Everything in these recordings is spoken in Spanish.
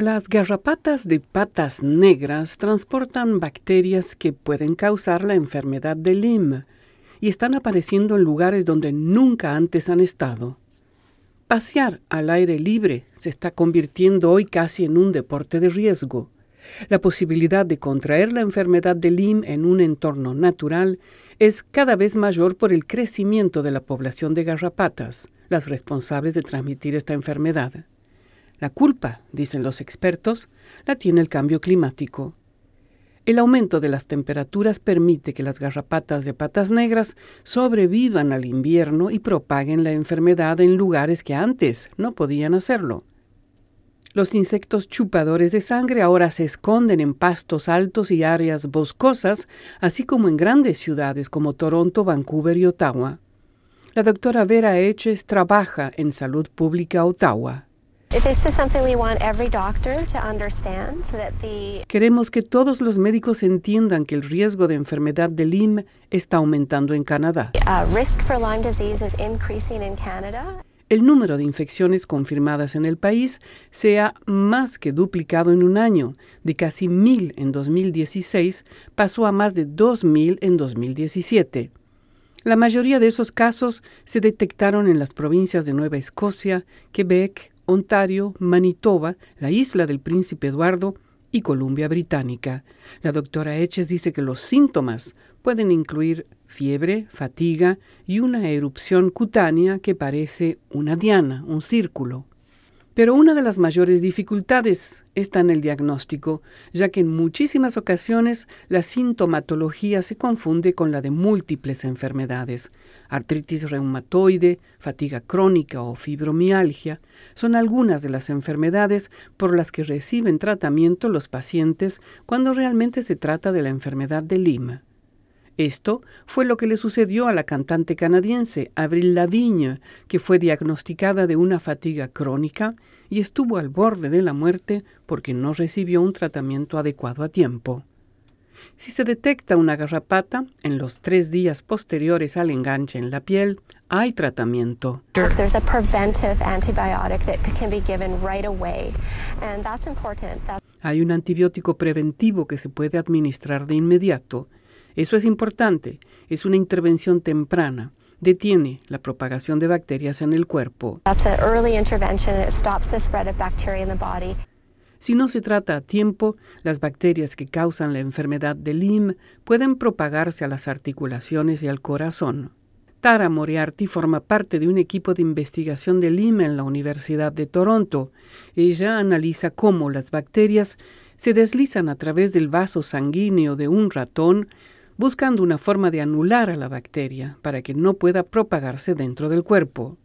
Las garrapatas de patas negras transportan bacterias que pueden causar la enfermedad de Lyme y están apareciendo en lugares donde nunca antes han estado. Pasear al aire libre se está convirtiendo hoy casi en un deporte de riesgo. La posibilidad de contraer la enfermedad de Lyme en un entorno natural es cada vez mayor por el crecimiento de la población de garrapatas, las responsables de transmitir esta enfermedad. La culpa, dicen los expertos, la tiene el cambio climático. El aumento de las temperaturas permite que las garrapatas de patas negras sobrevivan al invierno y propaguen la enfermedad en lugares que antes no podían hacerlo. Los insectos chupadores de sangre ahora se esconden en pastos altos y áreas boscosas, así como en grandes ciudades como Toronto, Vancouver y Ottawa. La doctora Vera Eches trabaja en Salud Pública Ottawa. Queremos que todos los médicos entiendan que el riesgo de enfermedad de Lyme está aumentando en Canadá. El número de infecciones confirmadas en el país se ha más que duplicado en un año. De casi mil en 2016 pasó a más de dos mil en 2017. La mayoría de esos casos se detectaron en las provincias de Nueva Escocia, Quebec, Ontario, Manitoba, la isla del Príncipe Eduardo y Columbia Británica. La doctora Eches dice que los síntomas pueden incluir fiebre, fatiga y una erupción cutánea que parece una diana, un círculo. Pero una de las mayores dificultades está en el diagnóstico, ya que en muchísimas ocasiones la sintomatología se confunde con la de múltiples enfermedades. Artritis reumatoide, fatiga crónica o fibromialgia son algunas de las enfermedades por las que reciben tratamiento los pacientes cuando realmente se trata de la enfermedad de Lima. Esto fue lo que le sucedió a la cantante canadiense Avril Lavigne, que fue diagnosticada de una fatiga crónica y estuvo al borde de la muerte porque no recibió un tratamiento adecuado a tiempo. Si se detecta una garrapata en los tres días posteriores al enganche en la piel, hay tratamiento. Hay un antibiótico preventivo que se puede administrar de inmediato eso es importante, es una intervención temprana. Detiene la propagación de bacterias en el cuerpo. Si no se trata a tiempo, las bacterias que causan la enfermedad de Lyme pueden propagarse a las articulaciones y al corazón. Tara Moriarty forma parte de un equipo de investigación de Lyme en la Universidad de Toronto. Ella analiza cómo las bacterias se deslizan a través del vaso sanguíneo de un ratón buscando una forma de anular a la bacteria para que no pueda propagarse dentro del cuerpo.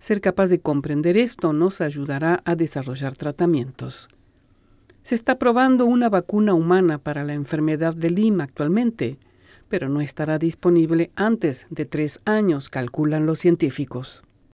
Ser capaz de comprender esto nos ayudará a desarrollar tratamientos. Se está probando una vacuna humana para la enfermedad de Lyme actualmente, pero no estará disponible antes de tres años, calculan los científicos.